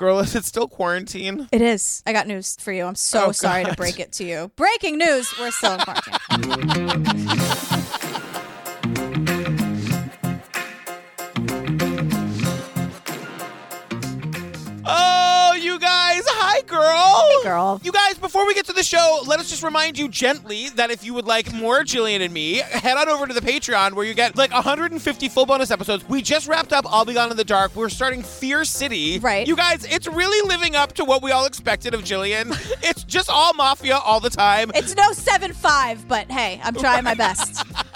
Girl, is it still quarantine? It is. I got news for you. I'm so Oh, sorry to break it to you. Breaking news. We're still in quarantine. girl. You guys, before we get to the show, let us just remind you gently that if you would like more Gillian and me, head on over to the Patreon where you get like 150 full bonus episodes. We just wrapped up I'll Be Gone in the Dark. We're starting Fear City. Right. You guys, it's really living up to what we all expected of Gillian. it's just all mafia all the time. It's no 7 5, but hey, I'm trying my best.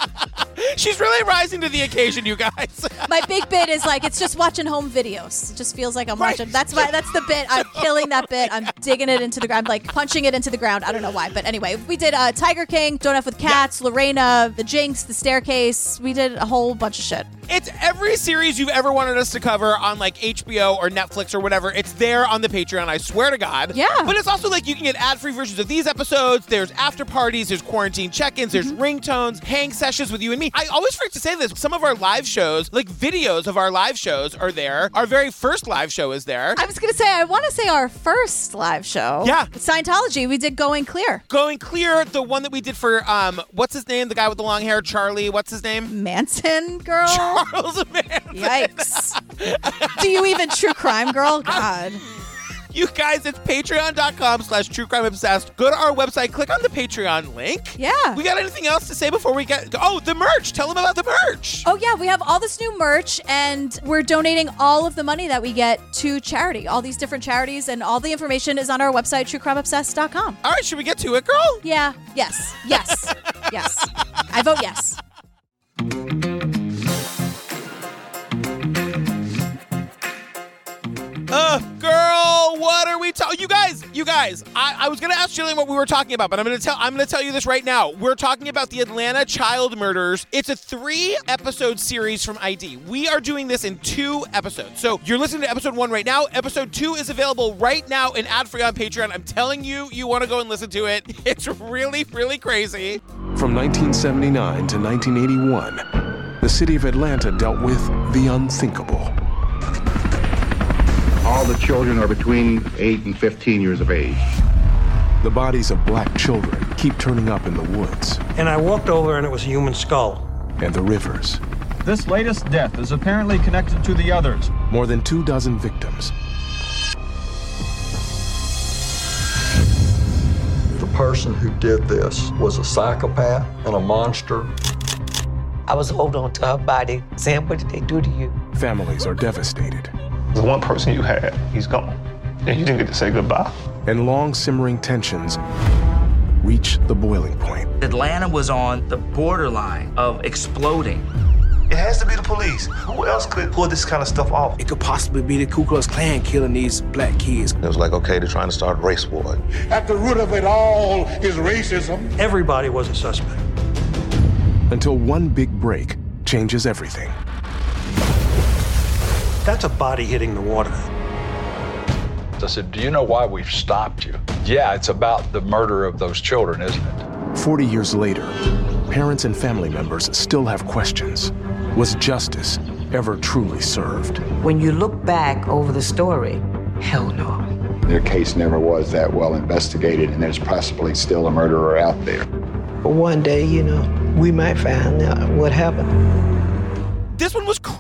She's really rising to the occasion, you guys. My big bit is like it's just watching home videos. It just feels like I'm Right. watching. That's why. That's the bit. I'm killing that bit. I'm digging it into the ground, like punching it into the ground. I don't know why, but anyway, we did uh, Tiger King, Don't F with Cats, Lorena, The Jinx, The Staircase. We did a whole bunch of shit. It's every series you've ever wanted us to cover on like HBO or Netflix or whatever. It's there on the Patreon, I swear to God. Yeah. But it's also like you can get ad free versions of these episodes. There's after parties, there's quarantine check ins, there's ringtones, hang sessions with you and me. I always forget to say this. Some of our live shows, like videos of our live shows, are there. Our very first live show is there. I was gonna say I want to say our first live show. Yeah. Scientology. We did Going Clear. Going clear, the one that we did for um, what's his name? The guy with the long hair, Charlie. What's his name? Manson girl. Charles Manson. Yikes. Do you even true crime girl? God. You guys, it's patreon.com slash true crime obsessed. Go to our website, click on the Patreon link. Yeah. We got anything else to say before we get oh the merch? Tell them about the merch. Oh yeah, we have all this new merch and we're donating all of the money that we get to charity. All these different charities and all the information is on our website truecrimeobsessed.com. All right, should we get to it, girl? Yeah. Yes. Yes. yes. I vote yes. Uh, girl, what are we talking? You guys, you guys. I, I was gonna ask Gillian what we were talking about, but I'm gonna tell. I'm gonna tell you this right now. We're talking about the Atlanta child murders. It's a three-episode series from ID. We are doing this in two episodes. So you're listening to episode one right now. Episode two is available right now and ad-free on Patreon. I'm telling you, you want to go and listen to it. It's really, really crazy. From 1979 to 1981, the city of Atlanta dealt with the unthinkable. All the children are between 8 and 15 years of age. The bodies of black children keep turning up in the woods And I walked over and it was a human skull. and the rivers. This latest death is apparently connected to the others. More than two dozen victims. The person who did this was a psychopath and a monster. I was holding on to her body, saying, What did they do to you? Families are devastated. The one person you had, he's gone. And you didn't get to say goodbye. And long simmering tensions reach the boiling point. Atlanta was on the borderline of exploding. It has to be the police. Who else could pull this kind of stuff off? It could possibly be the Ku Klux Klan killing these black kids. It was like, okay, they're trying to start a race war. At the root of it all is racism. Everybody was a suspect. Until one big break changes everything. That's a body hitting the water. I said, Do you know why we've stopped you? Yeah, it's about the murder of those children, isn't it? 40 years later, parents and family members still have questions. Was justice ever truly served? When you look back over the story, hell no. Their case never was that well investigated, and there's possibly still a murderer out there. But one day, you know, we might find out what happened. This one was crazy,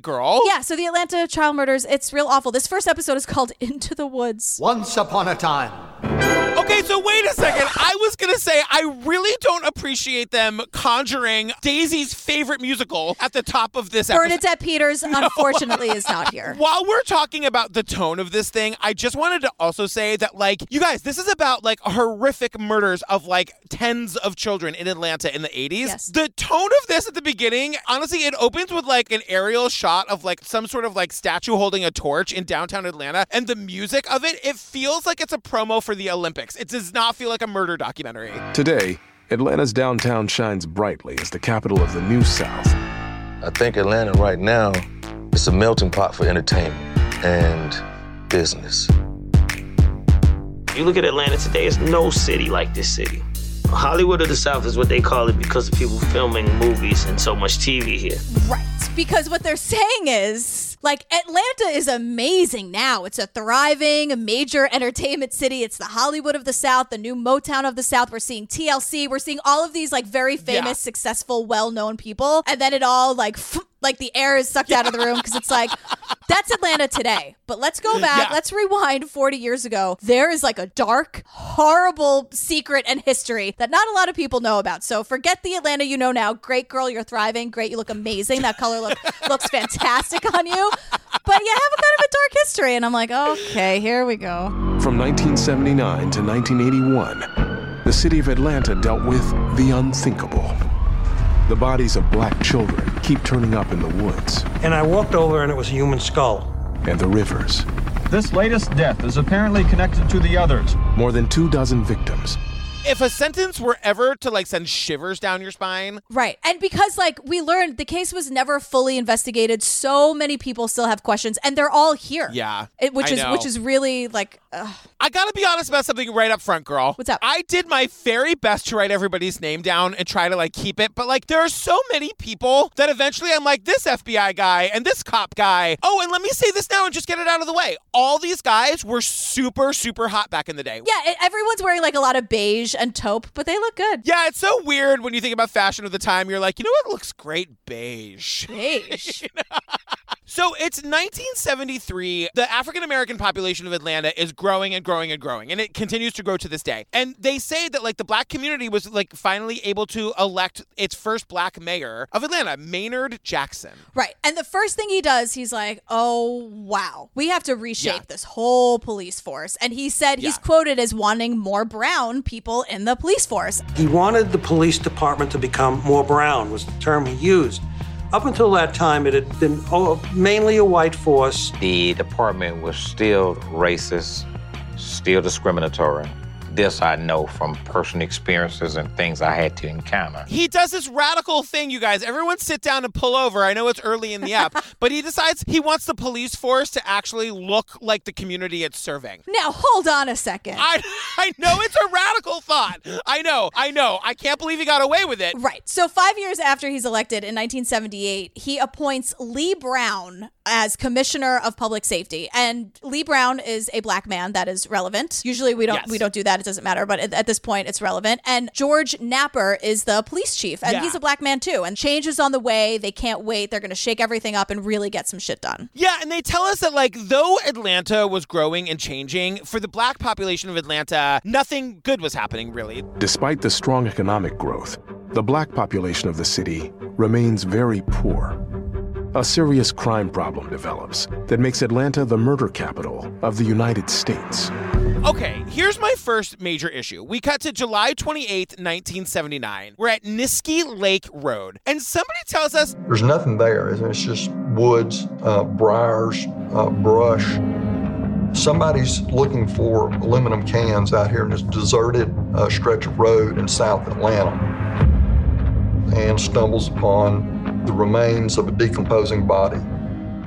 girl. Yeah, so the Atlanta child murders, it's real awful. This first episode is called Into the Woods. Once upon a time. Okay, so wait a second. I was gonna say I really don't appreciate them conjuring Daisy's favorite musical at the top of this episode. Bernadette Peters, unfortunately, is not here. While we're talking about the tone of this thing, I just wanted to also say that, like, you guys, this is about like horrific murders of like tens of children in Atlanta in the 80s. Yes. The tone of this at the beginning, honestly, it opens with like an aerial shot of like some sort of like statue holding a torch in downtown Atlanta, and the music of it, it feels like it's a promo for the Olympics. It does not feel like a murder documentary. Today, Atlanta's downtown shines brightly as the capital of the New South. I think Atlanta right now is a melting pot for entertainment and business. You look at Atlanta today, it's no city like this city. Hollywood of the South is what they call it because of people filming movies and so much TV here. Right. Because what they're saying is Like Atlanta is amazing now. It's a thriving, major entertainment city. It's the Hollywood of the South, the new Motown of the South. We're seeing TLC. We're seeing all of these like very famous, Yeah. successful, well-known people, and then it all like like the air is sucked out of the room because it's like that's Atlanta today. But let's go back. Yeah. Let's rewind 40 years ago. There is like a dark, horrible secret and history that not a lot of people know about. So forget the Atlanta you know now. Great girl, you're thriving. Great, you look amazing. That color look looks fantastic on you. But you have a kind of a dark history. And I'm like, okay, here we go. From 1979 to 1981, the city of Atlanta dealt with the unthinkable. The bodies of black children keep turning up in the woods And I walked over and it was a human skull. and the rivers. This latest death is apparently connected to the others. More than two dozen victims. If a sentence were ever to like send shivers down your spine, Right. And because like we learned the case was never fully investigated, so many people still have questions and they're all here. yeah, It, which I is know. which is really like ugh. I gotta be honest about something right up front, girl. What's up? I did my very best to write everybody's name down and try to like keep it, but like there are so many people that eventually I'm like this FBI guy and this cop guy. Oh, and let me say this now and just get it out of the way. All these guys were super, super hot back in the day. Yeah, everyone's wearing like a lot of beige and taupe, but they look good. Yeah, it's so weird when you think about fashion of the time. You're like, you know what looks great? Beige. Beige. So it's 1973. The African American population of Atlanta is growing and growing and growing, and it continues to grow to this day. And they say that like the black community was like finally able to elect its first black mayor of Atlanta, Maynard Jackson. Right. And the first thing he does, he's like, oh, wow, we have to reshape Yeah. this whole police force. And he said he's Yeah. quoted as wanting more brown people in the police force. He wanted the police department to become more brown, was the term he used. Up until that time, it had been mainly a white force. The department was still racist, still discriminatory. This I know from personal experiences and things I had to encounter. He does this radical thing, you guys. Everyone sit down and pull over. I know it's early in the app, but he decides he wants the police force to actually look like the community it's serving. Now, hold on a second. I I know it's a radical thought. I know, I know. I can't believe he got away with it. Right. So, five years after he's elected in 1978, he appoints Lee Brown as Commissioner of Public Safety. And Lee Brown is a black man. That is relevant. Usually, we don't Yes. we don't do that. It doesn't matter. But at, at this point, it's relevant. And George Napper is the police chief, and Yeah. he's a black man too. And change is on the way. They can't wait. They're going to shake everything up and really get some shit done. Yeah, and they tell us that like though Atlanta was growing and changing, for the black population of Atlanta, nothing good was happening really. Despite the strong economic growth, the black population of the city remains very poor. A serious crime problem develops that makes Atlanta the murder capital of the United States. Okay, here's my first major issue. We cut to July 28th, 1979. We're at Niskey Lake Road, and somebody tells us There's nothing there. It's just woods, uh, briars, uh, brush. Somebody's looking for aluminum cans out here in this deserted uh, stretch of road in South Atlanta and stumbles upon the remains of a decomposing body.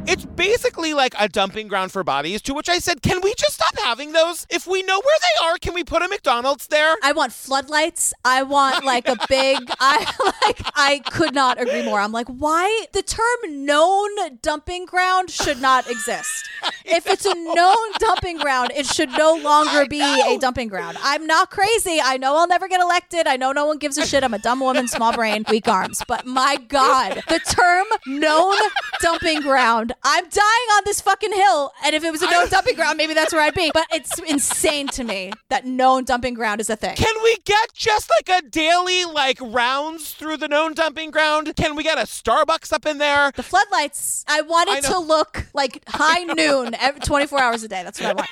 It's basically like a dumping ground for bodies, to which I said, Can we just stop having those? If we know where they are, can we put a McDonald's there? I want floodlights. I want like a big. I like. I could not agree more. I'm like, why the term known dumping ground should not exist. If it's a known dumping ground, it should no longer be a dumping ground. I'm not crazy. I know I'll never get elected. I know no one gives a shit. I'm a dumb woman, small brain, weak arms. But my God, the term known dumping ground. I'm dying on this fucking hill. And if it was a known dumping ground, maybe that's where I'd be. But it's insane to me that known dumping ground is a thing. Can we get just like a daily like rounds through the known dumping ground? Can we get a Starbucks up in there? The floodlights. I want it know. to look like high noon, ev 24 hours a day. That's what I want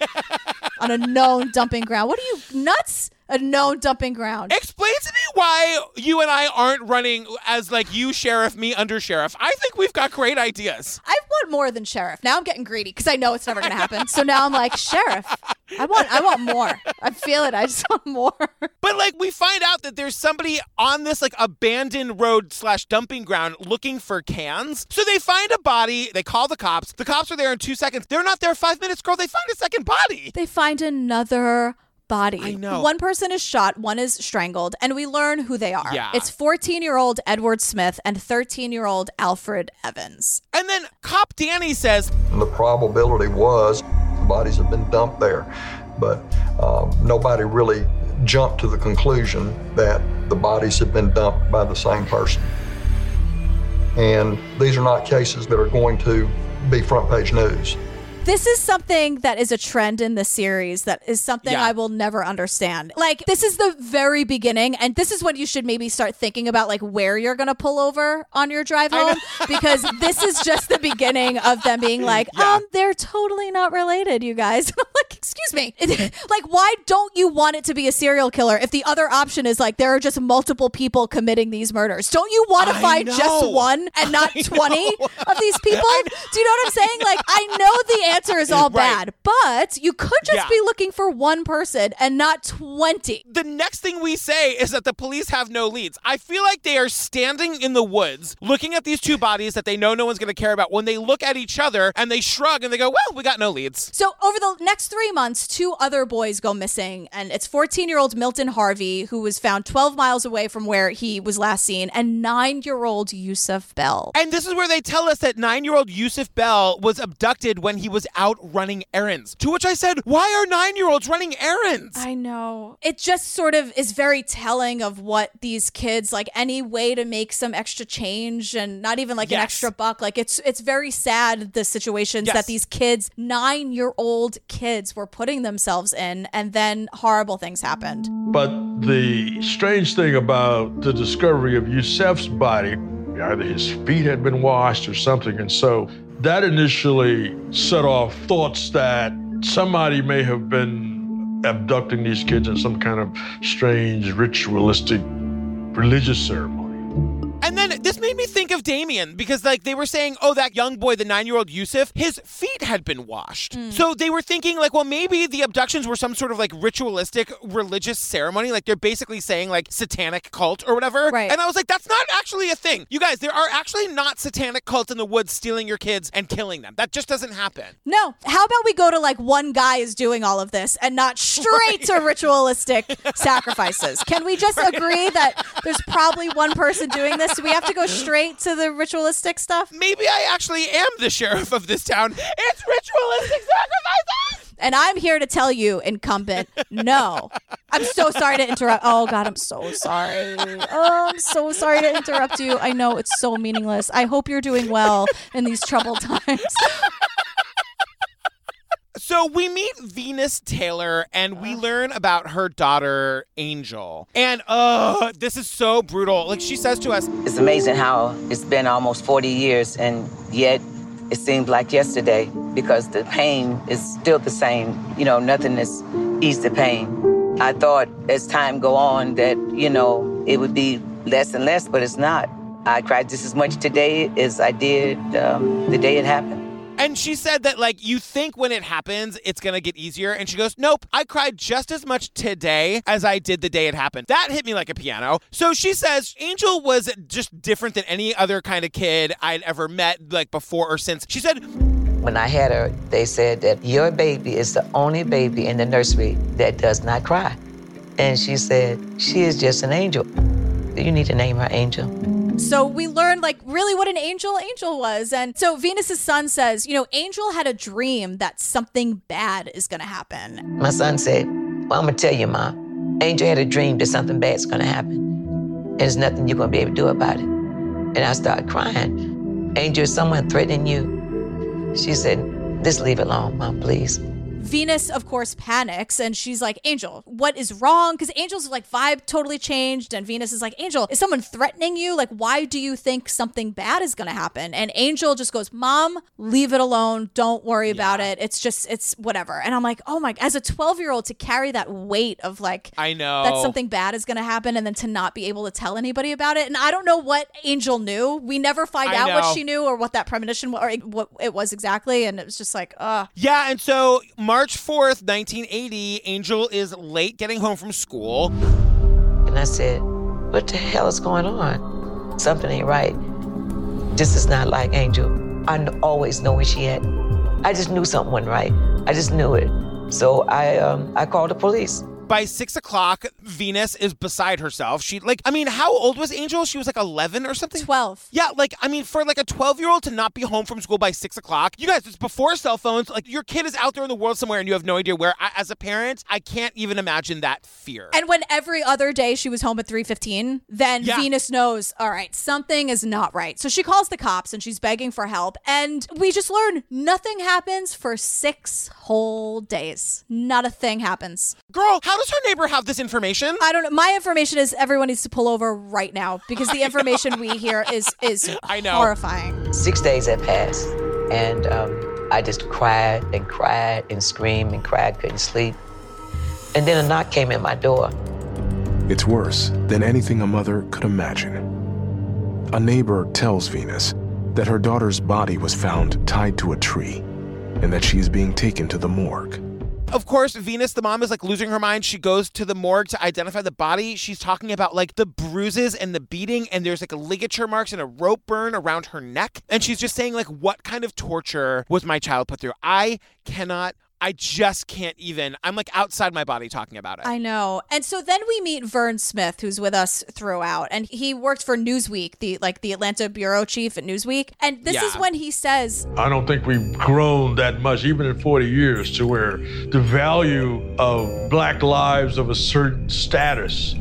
on a known dumping ground. What are you nuts? A known dumping ground. Explain to me why you and I aren't running as like you sheriff, me under sheriff. I think we've got great ideas. I want more than sheriff. Now I'm getting greedy because I know it's never going to happen. So now I'm like sheriff. I want. I want more. I feel it. I just want more. But like we find out that there's somebody on this like abandoned road slash dumping ground looking for cans. So they find a body. They call the cops. The cops are there in two seconds. They're not there five minutes, girl. They find a second body. They find another body. I know. One person is shot, one is strangled, and we learn who they are. Yeah. It's 14 year old Edward Smith and 13 year old Alfred Evans. And then cop Danny says, the probability was the bodies have been dumped there, but um, nobody really jumped to the conclusion that the bodies had been dumped by the same person. And these are not cases that are going to be front page news. This is something that is a trend in the series that is something Yeah. I will never understand. Like, this is the very beginning, and this is when you should maybe start thinking about like where you're gonna pull over on your drive home because this is just the beginning of them being like, um, they're totally not related, you guys. Like, excuse me. like, why don't you want it to be a serial killer if the other option is like there are just multiple people committing these murders? Don't you want to find know. just one and not 20 of these people? Do you know what I'm saying? Like, I know the answer is all Right. bad, but you could just Yeah. be looking for one person and not 20. the next thing we say is that the police have no leads. I feel like they are standing in the woods looking at these two bodies that they know no one's going to care about when they look at each other and they shrug and they go, well, we got no leads. So, over the next three months, two other boys go missing, and it's 14 year old Milton Harvey, who was found 12 miles away from where he was last seen, and nine year old Yusuf Bell. And this is where they tell us that nine year old Yusuf Bell was abducted when he was out running errands. To which I said, why are nine year olds running errands? I know. It just sort of is very telling of what these kids like any way to make some extra change and not even like an extra buck. Like it's it's very sad the situations Yes. that these kids, 9-year-old kids were putting themselves in and then horrible things happened. But the strange thing about the discovery of Yusuf's body, either his feet had been washed or something, and so that initially set off thoughts that somebody may have been abducting these kids in some kind of strange ritualistic religious ceremony. And then this made me think of Damien because, like, they were saying, oh, that young boy, the nine year old Yusuf, his feet had been washed. Mm. So they were thinking, like, well, maybe the abductions were some sort of like ritualistic religious ceremony. Like, they're basically saying, like, satanic cult or whatever. Right. And I was like, that's not actually a thing. You guys, there are actually not satanic cults in the woods stealing your kids and killing them. That just doesn't happen. No. How about we go to like one guy is doing all of this and not straight to ritualistic sacrifices? Can we just agree that there's probably one person doing this? Do we have to go straight to the ritualistic stuff? Maybe I actually am the sheriff of this town. It's ritualistic sacrifices! And I'm here to tell you, incumbent, no. I'm so sorry to interrupt. Oh, God, I'm so sorry. Oh, I'm so sorry to interrupt you. I know it's so meaningless. I hope you're doing well in these troubled times. So we meet Venus Taylor and we learn about her daughter Angel. And uh this is so brutal. Like she says to us, It's amazing how it's been almost 40 years and yet it seems like yesterday because the pain is still the same. You know, nothing has eased the pain. I thought as time go on that, you know, it would be less and less, but it's not. I cried just as much today as I did um, the day it happened. And she said that like you think when it happens it's going to get easier and she goes, "Nope, I cried just as much today as I did the day it happened." That hit me like a piano. So she says Angel was just different than any other kind of kid I'd ever met like before or since. She said When I had her, they said that your baby is the only baby in the nursery that does not cry. And she said, she is just an angel. You need to name her Angel. So we learned like really what an angel angel was. And so Venus's son says, you know, Angel had a dream that something bad is gonna happen. My son said, Well, I'm gonna tell you, Mom. Angel had a dream that something bad's gonna happen. And there's nothing you're gonna be able to do about it. And I started crying. Angel, is someone threatening you? She said, Just leave it alone, Mom, please. Venus, of course, panics and she's like, Angel, what is wrong? Because Angel's like vibe totally changed. And Venus is like, Angel, is someone threatening you? Like, why do you think something bad is going to happen? And Angel just goes, Mom, leave it alone. Don't worry about it. It's just, it's whatever. And I'm like, oh my, as a 12 year old to carry that weight of like, I know. that something bad is going to happen and then to not be able to tell anybody about it. And I don't know what Angel knew. We never find I out know. what she knew or what that premonition or what it was exactly. And it was just like, ugh. Yeah, and so March 4th, 1980, Angel is late getting home from school. And I said, What the hell is going on? Something ain't right. This is not like Angel. I always know where she at. I just knew something wasn't right. I just knew it. So I um, I called the police. By six o'clock, Venus is beside herself. She like, I mean, how old was Angel? She was like eleven or something. Twelve. Yeah, like I mean, for like a twelve-year-old to not be home from school by six o'clock, you guys, it's before cell phones. Like your kid is out there in the world somewhere, and you have no idea where. I, as a parent, I can't even imagine that fear. And when every other day she was home at 3:15, then Yeah. Venus knows, all right, something is not right. So she calls the cops and she's begging for help. And we just learn nothing happens for 6 whole days. Not a thing happens. Girl, how does her neighbor have this information? I don't know. My information is everyone needs to pull over right now because the information we hear is is I know. horrifying. Six days had passed, and um, I just cried and cried and screamed and cried, couldn't sleep. And then a knock came at my door. It's worse than anything a mother could imagine. A neighbor tells Venus that her daughter's body was found tied to a tree and that she is being taken to the morgue. Of course, Venus, the mom, is like losing her mind. She goes to the morgue to identify the body. She's talking about like the bruises and the beating, and there's like ligature marks and a rope burn around her neck. And she's just saying, like, what kind of torture was my child put through? I cannot, I just can't even. I'm like outside my body talking about it. I know. And so then we meet Vern Smith, who's with us throughout, and he worked for Newsweek, the like the Atlanta bureau chief at Newsweek. And this is when he says, I don't think we've grown that much, even in 40 years, to where the value of black lives of a certain status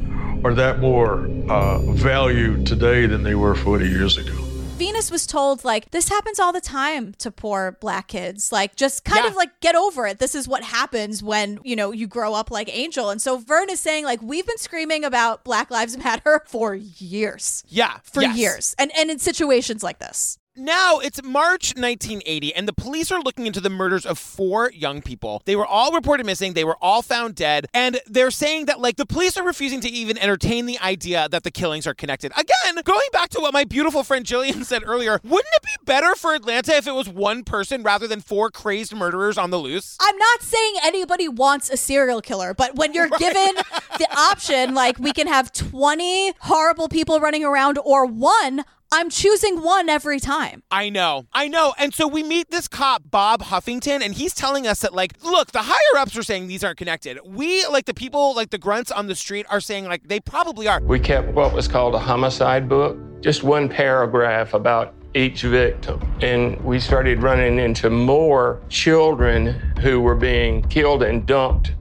are that more uh, valued today than they were 40 years ago. Venus was told like this happens all the time to poor black kids. Like just kind of like get over it. This is what happens when, you know, you grow up like Angel. And so Vern is saying like we've been screaming about Black Lives Matter for years. Yeah. For yes. years. And and in situations like this. Now it's March 1980, and the police are looking into the murders of four young people. They were all reported missing, they were all found dead, and they're saying that, like, the police are refusing to even entertain the idea that the killings are connected. Again, going back to what my beautiful friend Gillian said earlier, wouldn't it be better for Atlanta if it was one person rather than four crazed murderers on the loose? I'm not saying anybody wants a serial killer, but when you're given the option, like we can have 20 horrible people running around or one, I'm choosing one every time. I know, I know. And so we meet this cop, Bob Buffington, and he's telling us that, like, look, the higher ups are saying these aren't connected. We, like, the people, like the grunts on the street, are saying, like, they probably are. We kept what was called a homicide book, just one paragraph about each victim. And we started running into more children who were being killed and dumped.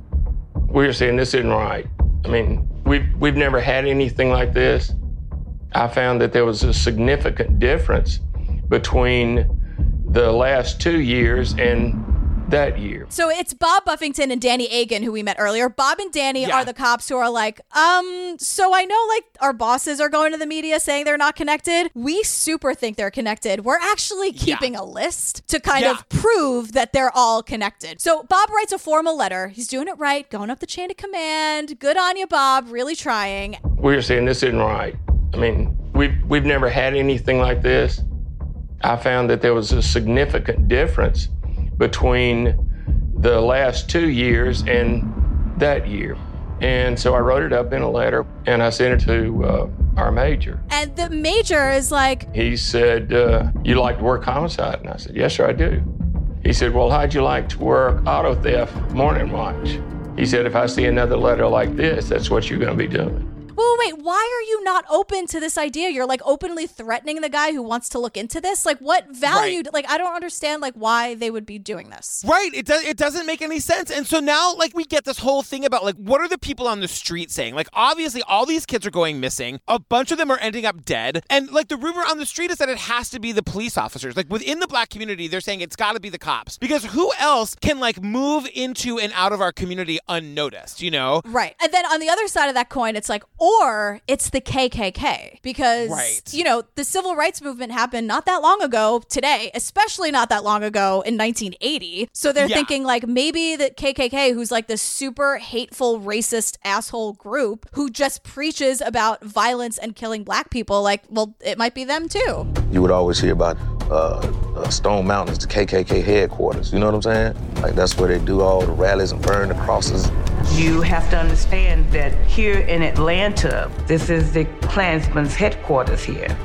We were saying this isn't right. I mean, we've, we've never had anything like this. I found that there was a significant difference between the last two years and that year. So it's Bob Buffington and Danny Agan who we met earlier. Bob and Danny are the cops who are like, um, so I know like our bosses are going to the media saying they're not connected. We super think they're connected. We're actually keeping a list to kind Yeah. of prove that they're all connected. So Bob writes a formal letter. He's doing it right, going up the chain of command. Good on you, Bob. Really trying. we were saying this isn't right. I mean, we've we've never had anything like this. I found that there was a significant difference between the last two years and that year. And so I wrote it up in a letter and I sent it to uh, our major. And the major is like, He said, uh, You like to work homicide? And I said, Yes, sir, I do. He said, Well, how'd you like to work auto theft morning watch? He said, If I see another letter like this, that's what you're going to be doing. Well, wait, why are you not open to this idea? You're like openly threatening the guy who wants to look into this. Like, what value? Like, I don't understand like why they would be doing this. Right. It does it doesn't make any sense. And so now like we get this whole thing about like what are the people on the street saying? Like obviously all these kids are going missing. A bunch of them are ending up dead. And like the rumor on the street is that it has to be the police officers. Like within the black community, they're saying it's got to be the cops. Because who else can like move into and out of our community unnoticed, you know? Right. And then on the other side of that coin, it's like, or it's the KKK because, Right. you know, the civil rights movement happened not that long ago today, especially not that long ago in 1980. So they're Yeah. thinking like maybe the KKK, who's like this super hateful, racist asshole group who just preaches about violence and killing black people, like, well, it might be them too. You would always hear about uh, uh, Stone Mountain is the KKK headquarters. You know what I'm saying? Like that's where they do all the rallies and burn the crosses. You have to understand that here in Atlanta, this is the Klansman's headquarters here.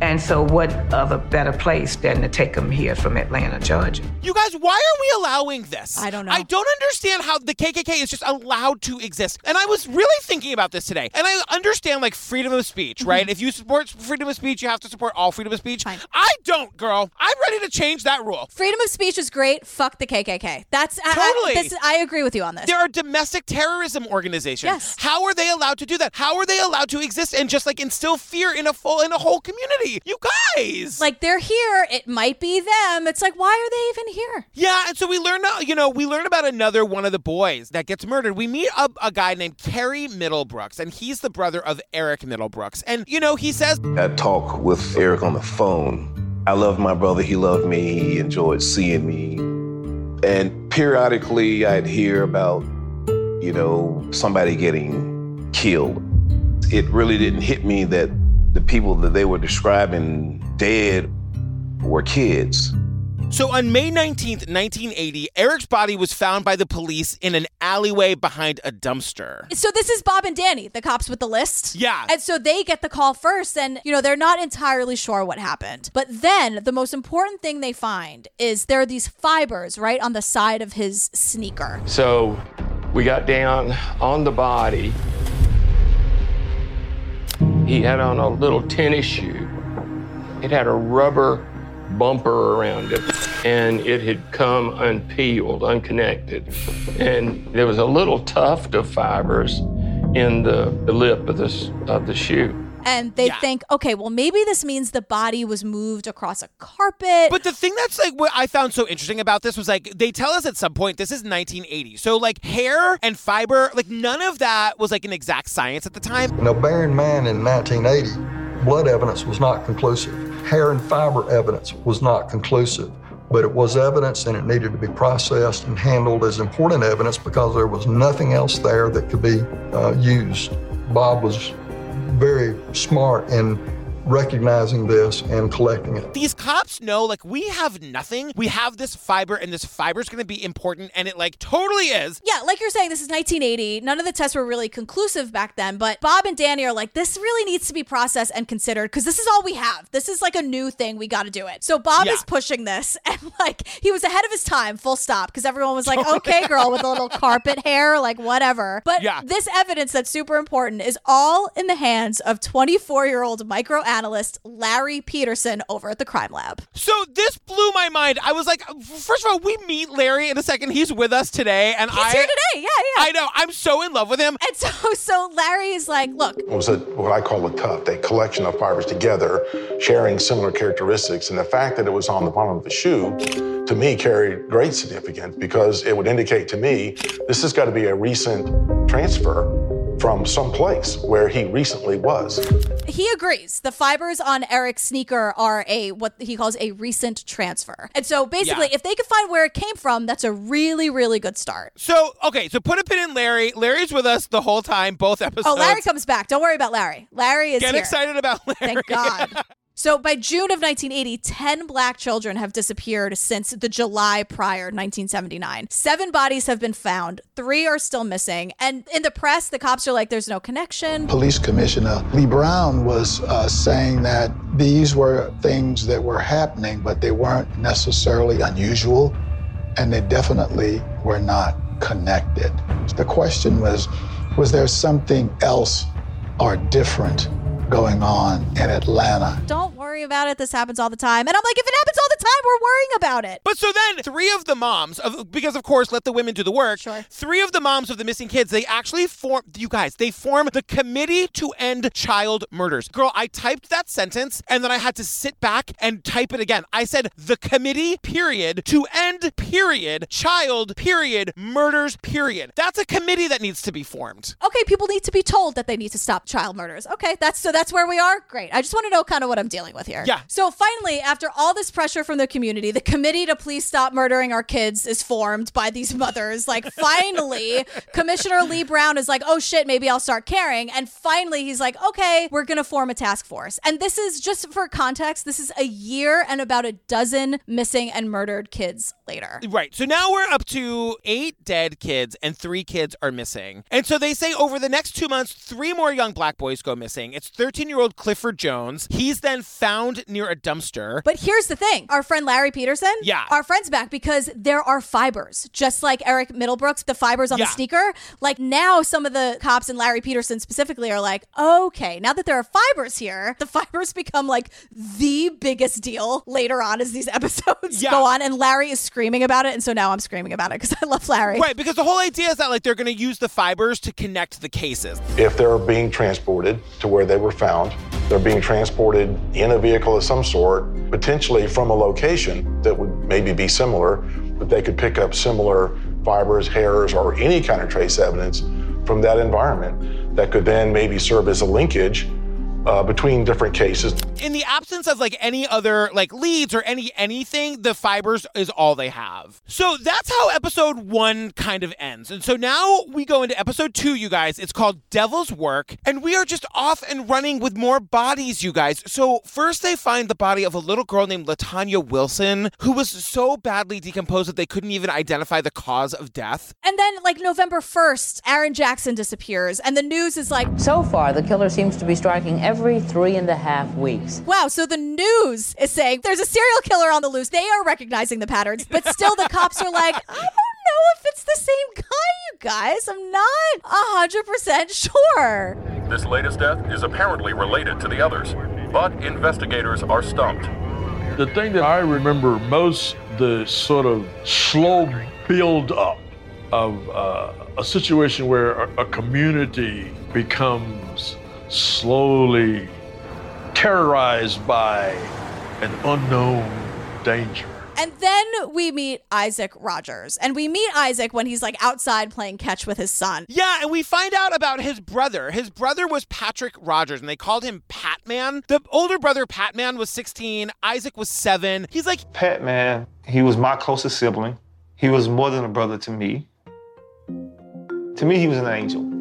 And so, what other better place than to take them here from Atlanta, Georgia? You guys, why are we allowing this? I don't know. I don't understand how the KKK is just allowed to exist. And I was really thinking about this today. And I understand like freedom of speech, Mm-hmm. right? If you support freedom of speech, you have to support all freedom of speech. Fine. I don't, girl. I'm ready to change that rule. Freedom of speech is great. Fuck the KKK. That's I- I, Totally. this, I agree with you on this. There are domestic terrorism organizations. Yes. How are they allowed to do that? How are they allowed to exist and just like instill fear in a full in a whole community? You guys. Like they're here. It might be them. It's like why are they even here? Yeah, and so we learn, uh, you know, we learn about another one of the boys that gets murdered. We meet a, a guy named Kerry Middlebrooks, and he's the brother of Eric Middlebrooks. And you know, he says, I talk with Eric on the phone. I love my brother. He loved me. He enjoyed seeing me. And periodically, I'd hear about, you know, somebody getting killed. It really didn't hit me that the people that they were describing dead were kids. So on May 19th, 1980, Eric's body was found by the police in an alleyway behind a dumpster. So this is Bob and Danny, the cops with the list. Yeah. And so they get the call first and you know, they're not entirely sure what happened. But then the most important thing they find is there are these fibers right on the side of his sneaker. So we got down on the body. He had on a little tennis shoe. It had a rubber bumper around it, and it had come unpeeled, unconnected. And there was a little tuft of fibers in the, lip of the, of the shoe. And they think, okay, well, maybe this means the body was moved across a carpet. But the thing that's like what I found so interesting about this was like they tell us at some point this is 1980. So like hair and fiber, like none of that was like an exact science at the time. Now, bearing in mind in 1980, blood evidence was not conclusive. Hair and fiber evidence was not conclusive, but it was evidence and it needed to be processed and handled as important evidence because there was nothing else there that could be uh, used. Bob was very smart in recognizing this and collecting it. These cops know like we have nothing. We have this fiber and this fiber is going to be important and it like totally is. Yeah, like you're saying, this is 1980. None of the tests were really conclusive back then, but Bob and Danny are like, this really needs to be processed and considered because this is all we have. This is like a new thing. We got to do it. So Bob Yeah. is pushing this, and like he was ahead of his time, full stop, because everyone was like, okay, girl, with a little carpet hair, like whatever. But Yeah. this evidence that's super important is all in the hands of 24 year old microanalyst Larry Peterson over at the crime lab. So this blew my mind. I was like, first of all, we meet Larry in a second. He's with us today, and He's I here today. Yeah, yeah. I know. I'm so in love with him. And so, so Larry is like, look, It was a, what I call a tuft, a collection of fibers together, sharing similar characteristics. And the fact that it was on the bottom of the shoe, to me, carried great significance because it would indicate to me this has got to be a recent transfer from some place where he recently was. he agrees. The fibers on Eric's sneaker are a what he calls a recent transfer. And so basically, Yeah. if they could find where it came from, that's a really, really good start. So okay, so put a pin in Larry. Larry's with us the whole time, both episodes. Oh, Larry comes back. Don't worry about Larry. Larry is Get here. excited about Larry. Thank God. So by June of 1980, 10 black children have disappeared since the July prior, 1979. Seven bodies have been found. Three are still missing. And in the press, the cops are like, there's no connection. Police Commissioner Lee Brown was uh, saying that these were things that were happening, but they weren't necessarily unusual, and they definitely were not connected. The question was was there something else or different going on in Atlanta? Don't worry about it. This happens all the time. And I'm like, if it happens all the time, we're worrying about it. But so then, three of the moms, of, because of course, let the women do the work. Sure. Three of the moms of the missing kids, they actually form. You guys, they form the Committee to End Child Murders. Girl, I typed that sentence and then I had to sit back and type it again. I said the Committee, period, to End, period, Child, period, Murders, period. That's a committee that needs to be formed. Okay, people need to be told that they need to stop child murders. Okay, that's so that's where we are. Great. I just want to know kind of what I'm dealing with here. Yeah. So finally, after all this pressure from the community, the committee to please stop murdering our kids is formed by these mothers. Like finally, Commissioner Lee Brown is like, "Oh shit, maybe I'll start caring." And finally, he's like, "Okay, we're going to form a task force." And this is just for context, this is a year and about a dozen missing and murdered kids later. Right. So now we're up to eight dead kids and three kids are missing. And so they say over the next two months, three more young black boys go missing. It's 13 year old Clifford Jones. He's then found found near a dumpster. But here's the thing our friend Larry Peterson, Yeah. our friend's back because there are fibers, just like Eric Middlebrooks, the fibers on Yeah. the sneaker. Like now, some of the cops and Larry Peterson specifically are like, okay, now that there are fibers here, the fibers become like the biggest deal later on as these episodes Yeah. go on. And Larry is screaming about it. And so now I'm screaming about it because I love Larry. Right, because the whole idea is that like they're going to use the fibers to connect the cases. If they're being transported to where they were found, they're being transported in a vehicle of some sort, potentially from a location that would maybe be similar, but they could pick up similar fibers, hairs, or any kind of trace evidence from that environment that could then maybe serve as a linkage uh, between different cases. In the absence of like any other like leads or any anything, the fibers is all they have. So that's how episode one kind of ends. And so now we go into episode two, you guys. It's called Devil's Work, and we are just off and running with more bodies, you guys. So first they find the body of a little girl named Latanya Wilson, who was so badly decomposed that they couldn't even identify the cause of death. And then, like November 1st, Aaron Jackson disappears, and the news is like, So far, the killer seems to be striking every three and a half weeks. Wow, so the news is saying there's a serial killer on the loose. They are recognizing the patterns, but still the cops are like, I don't know if it's the same guy, you guys. I'm not 100% sure. This latest death is apparently related to the others, but investigators are stumped. The thing that I remember most, the sort of slow build up of uh, a situation where a, a community becomes slowly terrorized by an unknown danger. And then we meet Isaac Rogers, and we meet Isaac when he's like outside playing catch with his son. Yeah, and we find out about his brother. His brother was Patrick Rogers, and they called him Patman. The older brother, Patman, was 16. Isaac was seven. He's like, Pat, man, he was my closest sibling. He was more than a brother to me. To me, he was an angel.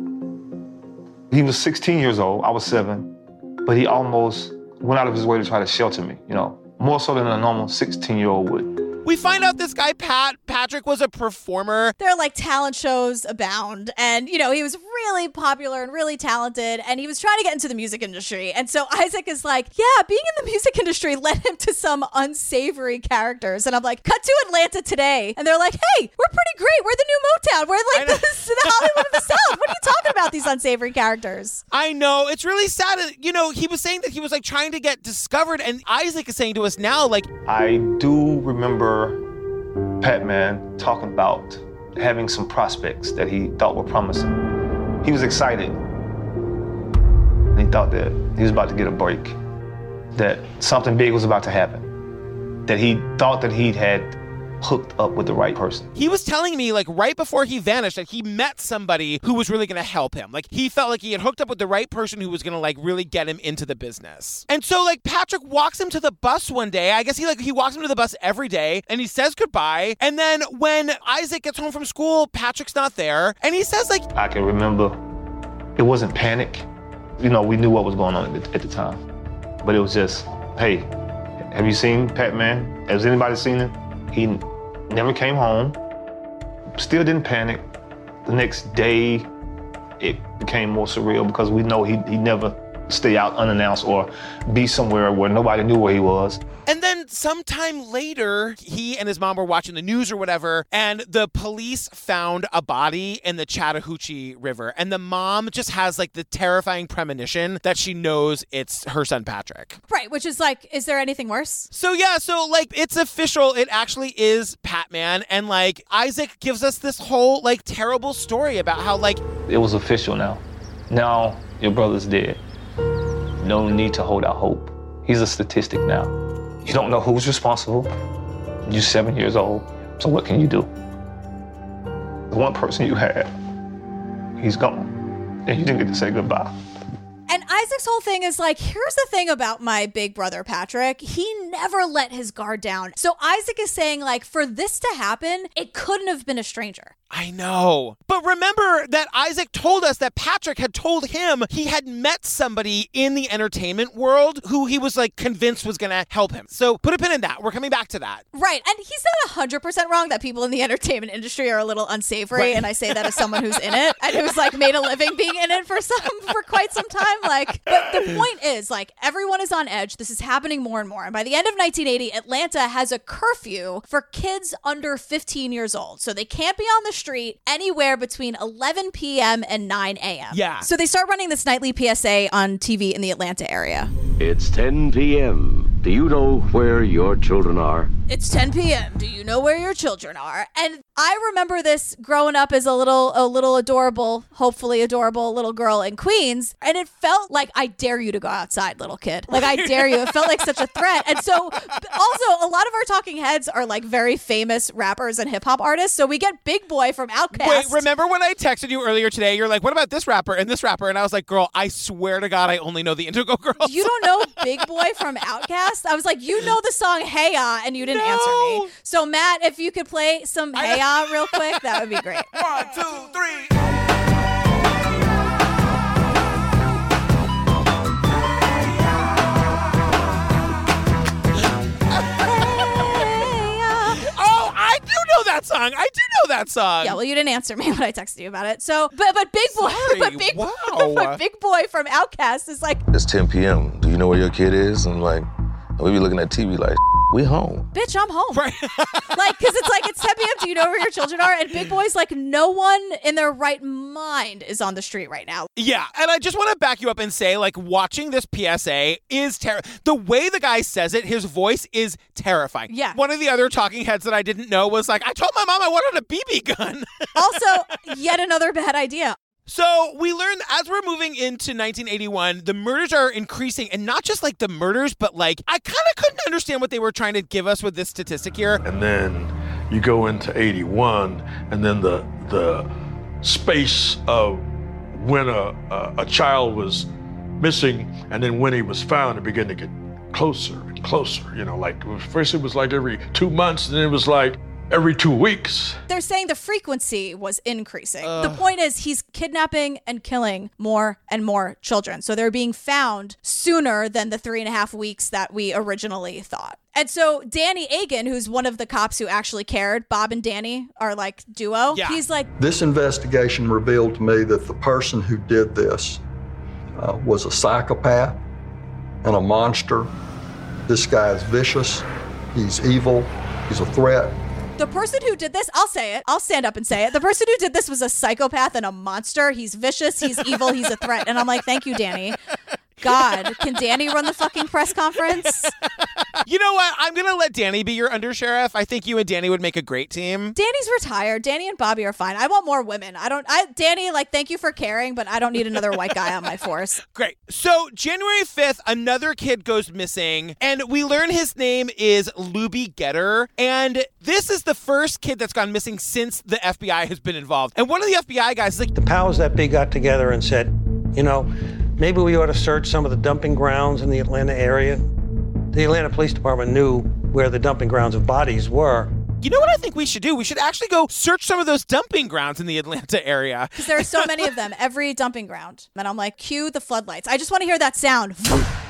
He was 16 years old. I was seven, but he almost went out of his way to try to shelter me, you know, more so than a normal 16 year old would. we find out this guy, Pat, Patrick, was a performer. There are like talent shows abound, and you know, he was really popular and really talented, and he was trying to get into the music industry. And so Isaac is like, Yeah, being in the music industry led him to some unsavory characters. And I'm like, Cut to Atlanta today. And they're like, Hey, we're pretty great. We're the new Motown. We're like the, the Hollywood of the South. What are you talking about, these unsavory characters? I know it's really sad. Uh, you know, he was saying that he was like trying to get discovered, and Isaac is saying to us now, like, I do remember Pat Man talking about having some prospects that he thought were promising. He was excited. He thought that he was about to get a break, that something big was about to happen, that he thought that he'd had hooked up with the right person. he was telling me like right before he vanished that he met somebody who was really going to help him. Like he felt like he had hooked up with the right person who was going to like really get him into the business. And so like Patrick walks him to the bus one day. I guess he like he walks him to the bus every day and he says goodbye. And then when Isaac gets home from school, Patrick's not there. And he says like I can remember it wasn't panic. You know, we knew what was going on at the, at the time. But it was just, hey, have you seen Pat Man? Has anybody seen him? He never came home, still didn't panic. The next day, it became more surreal because we know he he never stay out unannounced or be somewhere where nobody knew where he was. And then sometime later, he and his mom were watching the news or whatever, and the police found a body in the Chattahoochee River. And the mom just has like the terrifying premonition that she knows it's her son Patrick. Right, which is like, is there anything worse? So yeah, so like it's official. It actually is Patman, and like Isaac gives us this whole like terrible story about how like It was official now. Now your brother's dead. No need to hold out hope. He's a statistic now. You don't know who's responsible. You're seven years old. So what can you do? The one person you had, he's gone. And you didn't get to say goodbye. And Isaac's whole thing is like, here's the thing about my big brother Patrick. He never let his guard down. So Isaac is saying, like, for this to happen, it couldn't have been a stranger. I know. But remember that Isaac told us that Patrick had told him he had met somebody in the entertainment world who he was like convinced was going to help him. So put a pin in that. We're coming back to that. Right. And he's not 100% wrong that people in the entertainment industry are a little unsavory. Right. And I say that as someone who's in it and who's like made a living being in it for some, for quite some time. Like, but the point is, like, everyone is on edge. This is happening more and more. And by the end of 1980, Atlanta has a curfew for kids under 15 years old. So they can't be on the street anywhere between 11 p.m. and 9 a.m. Yeah. So they start running this nightly PSA on TV in the Atlanta area. It's 10 p.m. Do you know where your children are? It's 10 p.m. Do you know where your children are? And I remember this growing up as a little a little adorable, hopefully adorable little girl in Queens, and it felt like I dare you to go outside, little kid. Like I dare you. It felt like such a threat. And so also a lot of our talking heads are like very famous rappers and hip hop artists. So we get Big Boi from Outkast. Wait, remember when I texted you earlier today? You're like, what about this rapper and this rapper? And I was like, girl, I swear to God, I only know the Indigo Girls. You don't know Big Boi from Outkast? I was like, you know the song Hey Ya, and you didn't answer me. So Matt, if you could play some Hey Ya real quick, that would be great. One, two, three. Oh, I do know that song. I do know that song. Yeah, well, you didn't answer me when I texted you about it. So, but but Big Boi, Sorry, but Big wow. but Big Boi from Outkast is like, It's 10 p.m. Do you know where your kid is? I'm like, we be looking at TV like, we home. bitch, I'm home. Right. like, because it's like it's 10 p.m. Do you know where your children are? And Big Boi's like, no one in their right mind is on the street right now. Yeah, and I just want to back you up and say, like, watching this PSA is ter- the way the guy says it. His voice is terrifying. Yeah. One of the other talking heads that I didn't know was like, I told my mom I wanted a BB gun. Also, yet another bad idea. So we learn as we're moving into 1981, the murders are increasing, and not just like the murders, but like I kind of couldn't understand what they were trying to give us with this statistic here. And then you go into 81, and then the the space of when a, a, a child was missing and then when he was found, it began to get closer and closer. You know, like first it was like every two months, and then it was like every two weeks. They're saying the frequency was increasing. the point is, he's kidnapping and killing more and more children. So they're being found sooner than the three and a half weeks that we originally thought. And so Danny Agan, who's one of the cops who actually cared, Bob and Danny are like duo. Yeah. He's like, This investigation revealed to me that the person who did this uh, was a psychopath and a monster. This guy is vicious, he's evil, he's a threat. The person who did this, I'll say it. I'll stand up and say it. The person who did this was a psychopath and a monster. He's vicious, he's evil, he's a threat. And I'm like, thank you, Danny. God, can Danny run the fucking press conference? You know what? I'm gonna let Danny be your undersheriff. I think you and Danny would make a great team. Danny's retired. Danny and Bobby are fine. I want more women. I don't. I Danny, like, thank you for caring, but I don't need another white guy on my force. Great. So January 5th, another kid goes missing, and we learn his name is Lubie Geter. And this is the first kid that's gone missing since the FBI has been involved. And one of the FBI guys is like, The powers that be got together and said, you know, maybe we ought to search some of the dumping grounds in the Atlanta area. The Atlanta Police Department knew where the dumping grounds of bodies were. you know what I think we should do? We should actually go search some of those dumping grounds in the Atlanta area. Because there are so many of them, every dumping ground. And I'm like, cue the floodlights. I just want to hear that sound.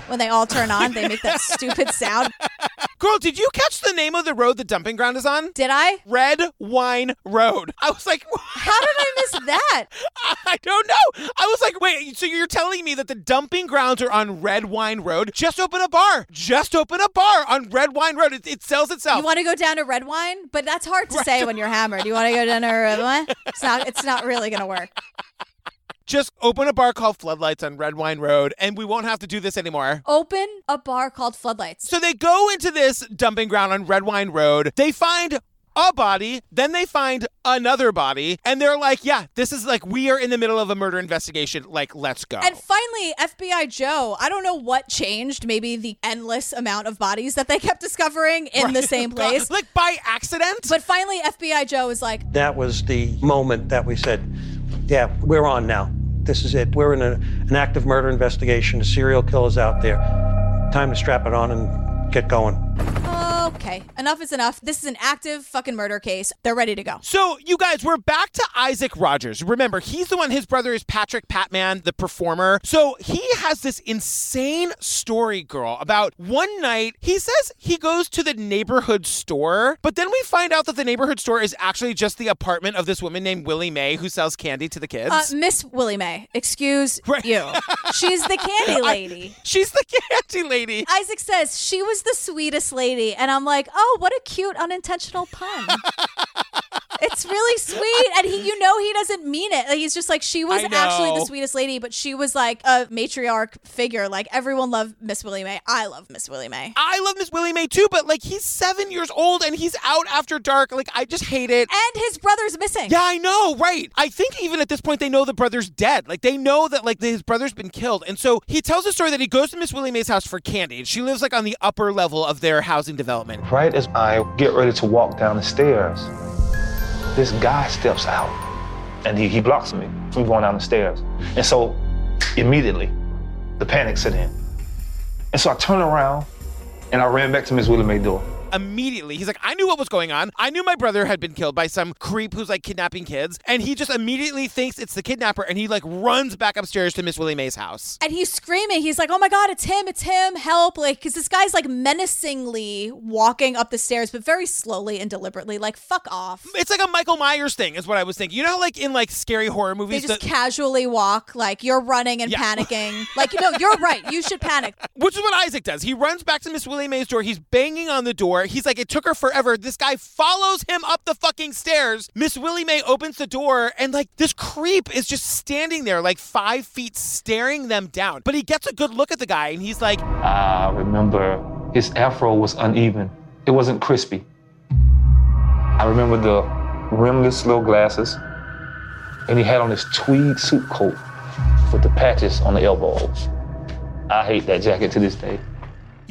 When they all turn on, they make that stupid sound. Girl, did you catch the name of the road the dumping ground is on? Did I? Red Wine Road. I was like, how did I miss that? I don't know. I was like, wait, so you're telling me that the dumping grounds are on Red Wine Road? Just open a bar. Just open a bar on Red Wine Road. It, it sells itself. You want to go down to red wine? But that's hard to say when you're hammered. You want to go down to red wine? It's not, it's not really going to work. Just open a bar called Floodlights on Red Wine Road, and we won't have to do this anymore. Open a bar called Floodlights. So they go into this dumping ground on Red Wine Road. They find a body, then they find another body, and they're like, yeah, this is like, we are in the middle of a murder investigation. Like, let's go. And finally, FBI Joe, I don't know what changed. Maybe the endless amount of bodies that they kept discovering in the same place. like by accident. But finally, FBI Joe is like, That was the moment that we said, yeah, we're on now. This is it. We're in a, an active murder investigation. A serial killer's out there. Time to strap it on and get going. Oh, okay, enough is enough. This is an active fucking murder case. They're ready to go. So, you guys, we're back to Isaac Rogers. Remember, he's the one, his brother is Patrick Patman, the performer. So, he has this insane story, girl, about one night he says he goes to the neighborhood store, but then we find out that the neighborhood store is actually just the apartment of this woman named Willie Mae who sells candy to the kids. Uh, Miss Willie Mae, excuse you. She's the candy lady. she's the candy lady. Isaac says she was the sweetest lady, and I'm like, oh, what a cute unintentional pun. it's really sweet, and he, you know, he doesn't mean it. Like, he's just like she was actually the sweetest lady, but she was like a matriarch figure. Like everyone loved Miss Willie Mae. I love Miss Willie Mae. I love Miss Willie Mae too, but like he's seven years old and he's out after dark. Like I just hate it. And his brother's missing. Yeah, I know, right? I think even at this point they know the brother's dead. Like they know that like his brother's been killed, and so he tells the story that he goes to Miss Willie Mae's house for candy. and She lives like on the upper level of their housing development. Right as I get ready to walk down the stairs, this guy steps out and he, he blocks me from going down the stairs. And so immediately the panic set in. And so I turn around and I ran back to Miss Willie Mae door. Immediately, he's like, I knew what was going on. I knew my brother had been killed by some creep who's like kidnapping kids, and he just immediately thinks it's the kidnapper, and he like runs back upstairs to Miss Willie Mae's house. And he's screaming. He's like, "Oh my god, it's him! It's him! Help!" Like, because this guy's like menacingly walking up the stairs, but very slowly and deliberately. Like, fuck off. It's like a Michael Myers thing, is what I was thinking. You know, how, like in like scary horror movies, They just the- casually walk, like you're running and panicking. like, no, you're right. You should panic. Which is what Isaac does. He runs back to Miss Willie Mae's door. He's banging on the door. He's like, it took her forever. This guy follows him up the fucking stairs. Miss Willie Mae opens the door, and like this creep is just standing there, like five feet, staring them down. But he gets a good look at the guy, and he's like, I remember his afro was uneven. It wasn't crispy. I remember the rimless little glasses, and he had on his tweed suit coat with the patches on the elbows. I hate that jacket to this day.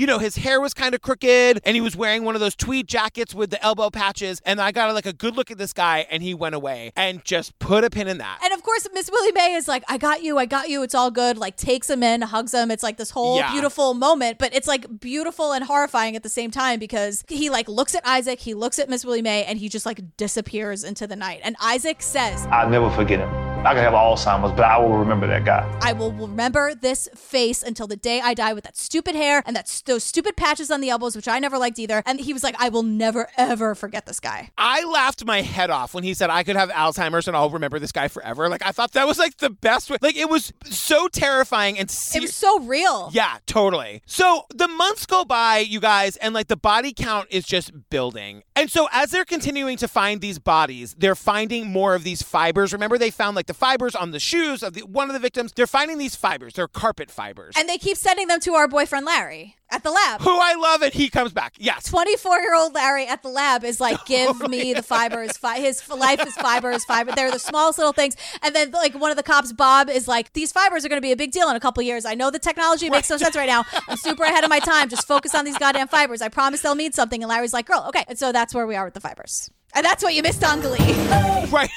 You know, his hair was kind of crooked, and he was wearing one of those tweed jackets with the elbow patches. And I got like a good look at this guy, and he went away and just put a pin in that. And of course, Miss Willie Mae is like, I got you, I got you, it's all good. Like, takes him in, hugs him. It's like this whole Yeah. beautiful moment, but it's like beautiful and horrifying at the same time because he like looks at Isaac, he looks at Miss Willie Mae, and he just like disappears into the night. And Isaac says, I'll never forget him. I could have Alzheimer's, but I will remember that guy. I will remember this face until the day I die with that stupid hair and that those stupid patches on the elbows, which I never liked either. And he was like, I will never ever forget this guy. I laughed my head off when he said I could have Alzheimer's and I'll remember this guy forever. Like I thought that was like the best way. Like it was so terrifying and se- It was so real. Yeah, totally. So the months go by, you guys, and like the body count is just building. And so as they're continuing to find these bodies, they're finding more of these fibers. Remember they found like the fibers on the shoes of the, one of the victims. They're finding these fibers. They're carpet fibers. And they keep sending them to our boyfriend Larry at the lab. Who I love and he comes back. Yes. 24 year old Larry at the lab is like, give me the fibers. Fi- his life is fibers, fiber. They're the smallest little things. And then, like, one of the cops, Bob, is like, these fibers are going to be a big deal in a couple years. I know the technology makes no sense right now. I'm super ahead of my time. Just focus on these goddamn fibers. I promise they'll mean something. And Larry's like, girl, okay. And so that's where we are with the fibers. And that's what you missed on Glee. Right.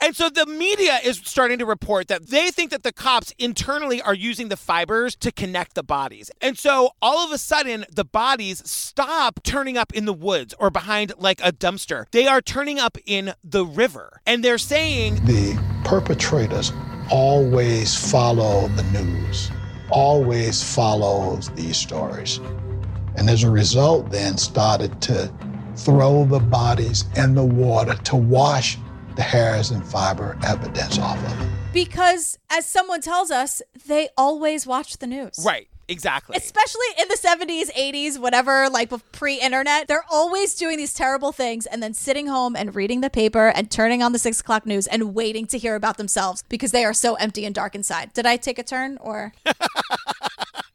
and so the media is starting to report that they think that the cops internally are using the fibers to connect the bodies. And so all of a sudden, the bodies stop turning up in the woods or behind like a dumpster. They are turning up in the river. And they're saying The perpetrators always follow the news, always follows these stories. And as a result, then started to throw the bodies in the water to wash the hairs and fiber evidence off of it. because, as someone tells us, they always watch the news. Right. Exactly. Especially in the 70s, 80s, whatever, like pre internet, they're always doing these terrible things and then sitting home and reading the paper and turning on the six o'clock news and waiting to hear about themselves because they are so empty and dark inside. Did I take a turn or?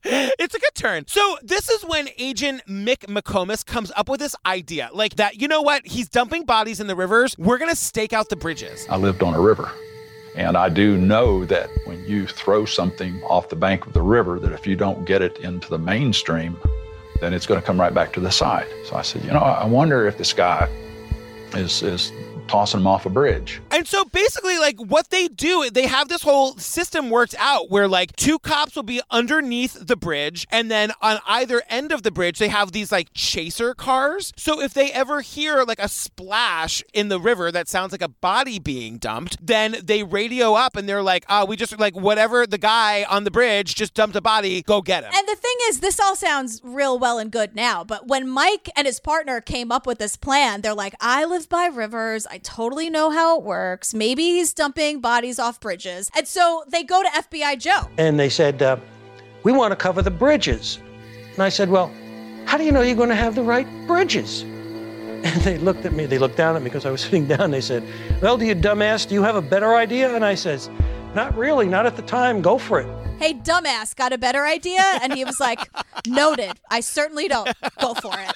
it's a good turn. So this is when Agent Mick McComas comes up with this idea, like that. You know what? He's dumping bodies in the rivers. We're gonna stake out the bridges. I lived on a river. And I do know that when you throw something off the bank of the river, that if you don't get it into the mainstream, then it's going to come right back to the side. So I said, you know, I wonder if this guy is, is tossing them off a bridge. And so basically, like what they do, they have this whole system worked out where like two cops will be underneath the bridge, and then on either end of the bridge, they have these like chaser cars. So if they ever hear like a splash in the river that sounds like a body being dumped, then they radio up and they're like, "Ah, we just like whatever the guy on the bridge just dumped a body, go get him." And the thing is, this all sounds real well and good now, but when Mike and his partner came up with this plan, they're like, I live by rivers. I totally know how it works. Maybe he's dumping bodies off bridges. And so they go to FBI Joe. And they said, uh, We want to cover the bridges. And I said, Well, how do you know you're going to have the right bridges? And they looked at me, they looked down at me because I was sitting down. They said, Well, do you dumbass, do you have a better idea? And I says, Not really, not at the time, go for it. Hey, dumbass, got a better idea? And he was like, Noted. I certainly don't. Go for it.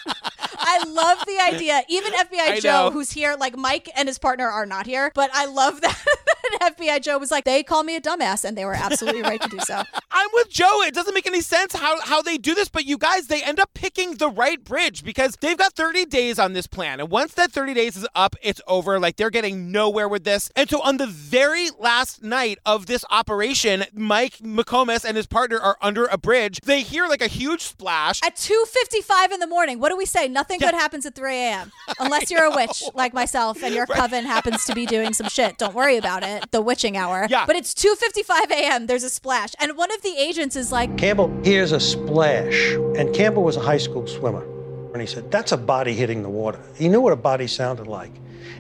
I love the idea. Even I FBI Joe, know. who's here, like Mike and his partner are not here, but I love that, FBI Joe was like, they call me a dumbass, and they were absolutely right to do so. I'm with Joe. It doesn't make any sense how, how they do this, but you guys, they end up picking the right bridge because they've got 30 days on this plan. And once that 30 days is up, it's over. Like they're getting nowhere with this. And so on the very last night of this operation, Mike McComas and his partner are under a bridge. They hear like a huge splash. At 2.55 in the morning, what do we say? Nothing good happens at 3 a.m. Unless you're a witch like myself and your coven happens to be doing some shit. Don't worry about it. The witching hour. Yeah. But it's 2.55 a.m. There's a splash. And one of the agents is like, Campbell hears a splash, and Campbell was a high school swimmer. And he said, That's a body hitting the water. He knew what a body sounded like.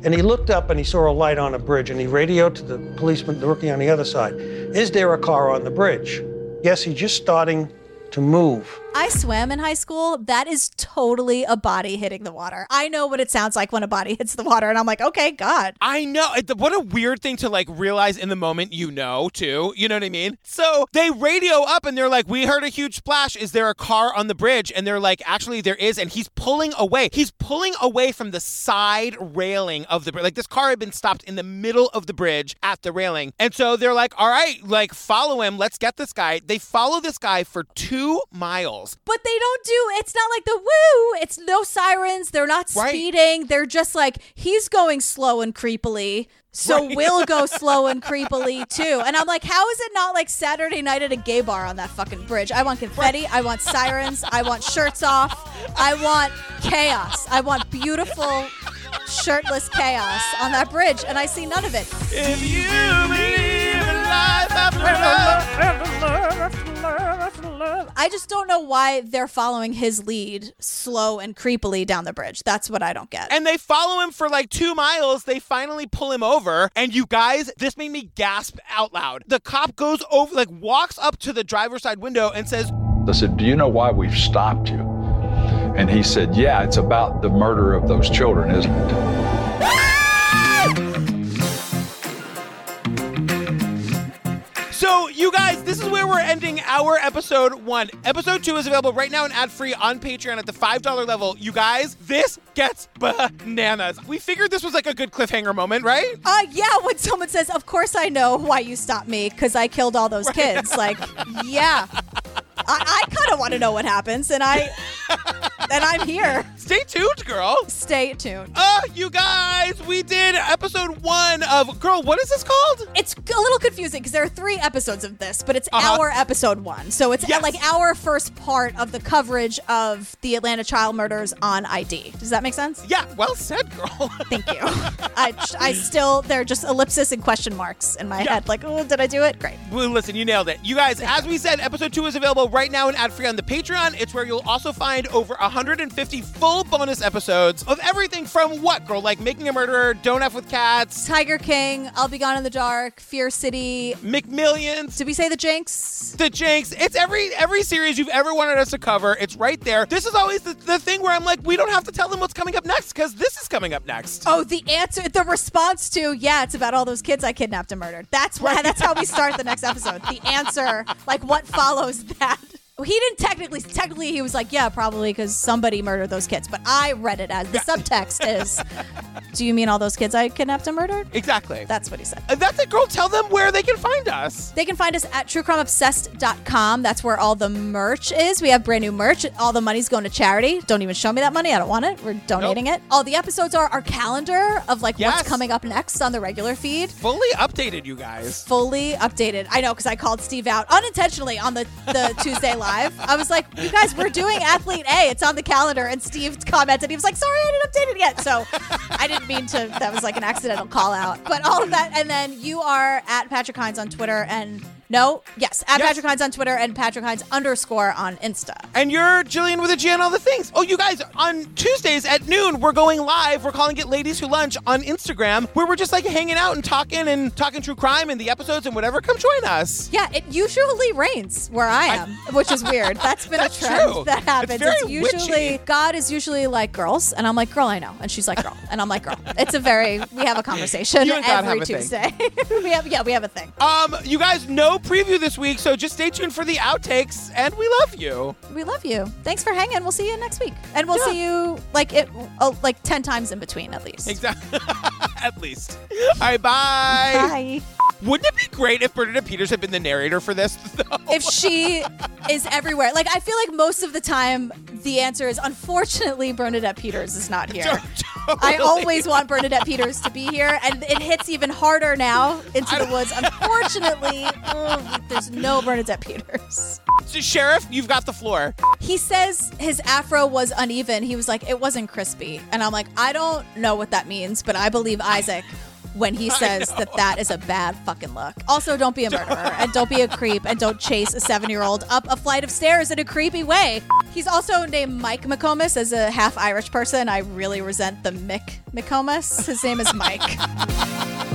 And he looked up and he saw a light on a bridge, and he radioed to the policeman working on the other side Is there a car on the bridge? Yes, he's just starting to move. I swam in high school. That is totally a body hitting the water. I know what it sounds like when a body hits the water, and I'm like, okay, God. I know. What a weird thing to like realize in the moment you know, too. You know what I mean? So they radio up and they're like, We heard a huge splash. Is there a car on the bridge? And they're like, Actually, there is. And he's pulling away. He's pulling away from the side railing of the bridge. Like this car had been stopped in the middle of the bridge at the railing. And so they're like, All right, like follow him. Let's get this guy. They follow this guy for two miles. But they don't do it's not like the woo. It's no sirens. They're not Right. speeding. They're just like he's going slow and creepily. So Right. we'll go slow and creepily too. And I'm like, how is it not like Saturday night at a gay bar on that fucking bridge? I want confetti. I want sirens. I want shirts off. I want chaos. I want beautiful shirtless chaos on that bridge. And I see none of it. If you believe in life after I just don't know why they're following his lead slow and creepily down the bridge. That's what I don't get. And they follow him for like two miles. They finally pull him over. And you guys, this made me gasp out loud. The cop goes over, like walks up to the driver's side window and says, I said, Do you know why we've stopped you? And he said, Yeah, it's about the murder of those children, isn't it? So, you guys, this is where we're ending our episode one. Episode two is available right now and ad free on Patreon at the $5 level. You guys, this gets bananas. We figured this was like a good cliffhanger moment, right? Uh, yeah, when someone says, Of course I know why you stopped me because I killed all those kids. Like, yeah. I, I kind of want to know what happens, and I and I'm here. Stay tuned, girl. Stay tuned. Oh, you guys, we did episode one of Girl, what is this called? It's a little confusing because there are three episodes of this, but it's Uh-huh. our episode one. So it's Yes. like our first part of the coverage of the Atlanta child murders on ID. Does that make sense? Yeah, well said, girl. Thank you. I, I still, there are just ellipsis and question marks in my Yeah. head. Like, oh, did I do it? Great. Well, listen, you nailed it. You guys, as we said, episode two is available right now and ad free on the Patreon. It's where you'll also find over 150 full bonus episodes of everything from what, girl? Like Making a Murderer, Don't F with Cats, Tiger King, I'll Be Gone in the Dark, Fear City, McMillions. Did we say the Jinx? The Jinx. It's every every series you've ever wanted us to cover. It's right there. This is always the, the thing where I'm like, we don't have to tell them what's coming up next because this is coming up next. Oh, the answer, the response to, yeah, it's about all those kids I kidnapped and murdered. That's why. That's how we start the next episode. The answer, like what follows that. He didn't technically technically he was like, yeah, probably because somebody murdered those kids. But I read it as the subtext is, do you mean all those kids I kidnapped and murdered? Exactly. That's what he said. Uh, That's it, girl. Tell them where they can find us. They can find us at truecrimeobsessed.com. That's where all the merch is. We have brand new merch. All the money's going to charity. Don't even show me that money. I don't want it. We're donating it. All the episodes are our calendar of like Yes. what's coming up next on the regular feed. Fully updated, you guys. Fully updated. I know because I called Steve out unintentionally on the, the Tuesday live. I was like, you guys, we're doing Athlete A. It's on the calendar. And Steve commented. He was like, sorry, I didn't update it yet. So I didn't mean to. That was like an accidental call out. But all of that. And then you are at Patrick Hinds on Twitter and no, yes, at Patrick Hinds on Twitter and Patrick Hinds underscore on Insta. And you're Gillian with a G and all the things. Oh, you guys, on Tuesdays at noon, we're going live. We're calling it Ladies Who Lunch on Instagram, where we're just like hanging out and talking and talking true crime and the episodes and whatever. Come join us. Yeah, it usually rains where I am, which is weird. That's been That's a trend true. that happens. It's very usually witchy. God is usually like girls, and I'm like, girl, I know, and she's like, girl, and I'm like, girl. It's a very we have a conversation You and God every have a thing. Tuesday. we have yeah, we have a thing. Um, you guys, no preview this week, so just stay tuned for the outtakes, and we love you. We love you. Thanks for hanging. We'll see you next week, and we'll see you like it oh, like ten times in between at least. Exactly. At least. All right, bye. Bye. Wouldn't it be great if Bernadette Peters had been the narrator for this? Though? if she is everywhere. Like I feel like most of the time the answer is unfortunately Bernadette Peters is not here. I always want Bernadette Peters to be here and it hits even harder now into the woods. Unfortunately, there's no Bernadette Peters. So, Sheriff, you've got the floor. He says his afro was uneven. He was like, it wasn't crispy. And I'm like, I don't know what that means, but I believe Isaac when he says that that is a bad fucking look. Also, don't be a murderer and don't be a creep and don't chase a seven year old up a flight of stairs in a creepy way. He's also named Mike McComas as a half Irish person. I really resent the Mick McComas. His name is Mike.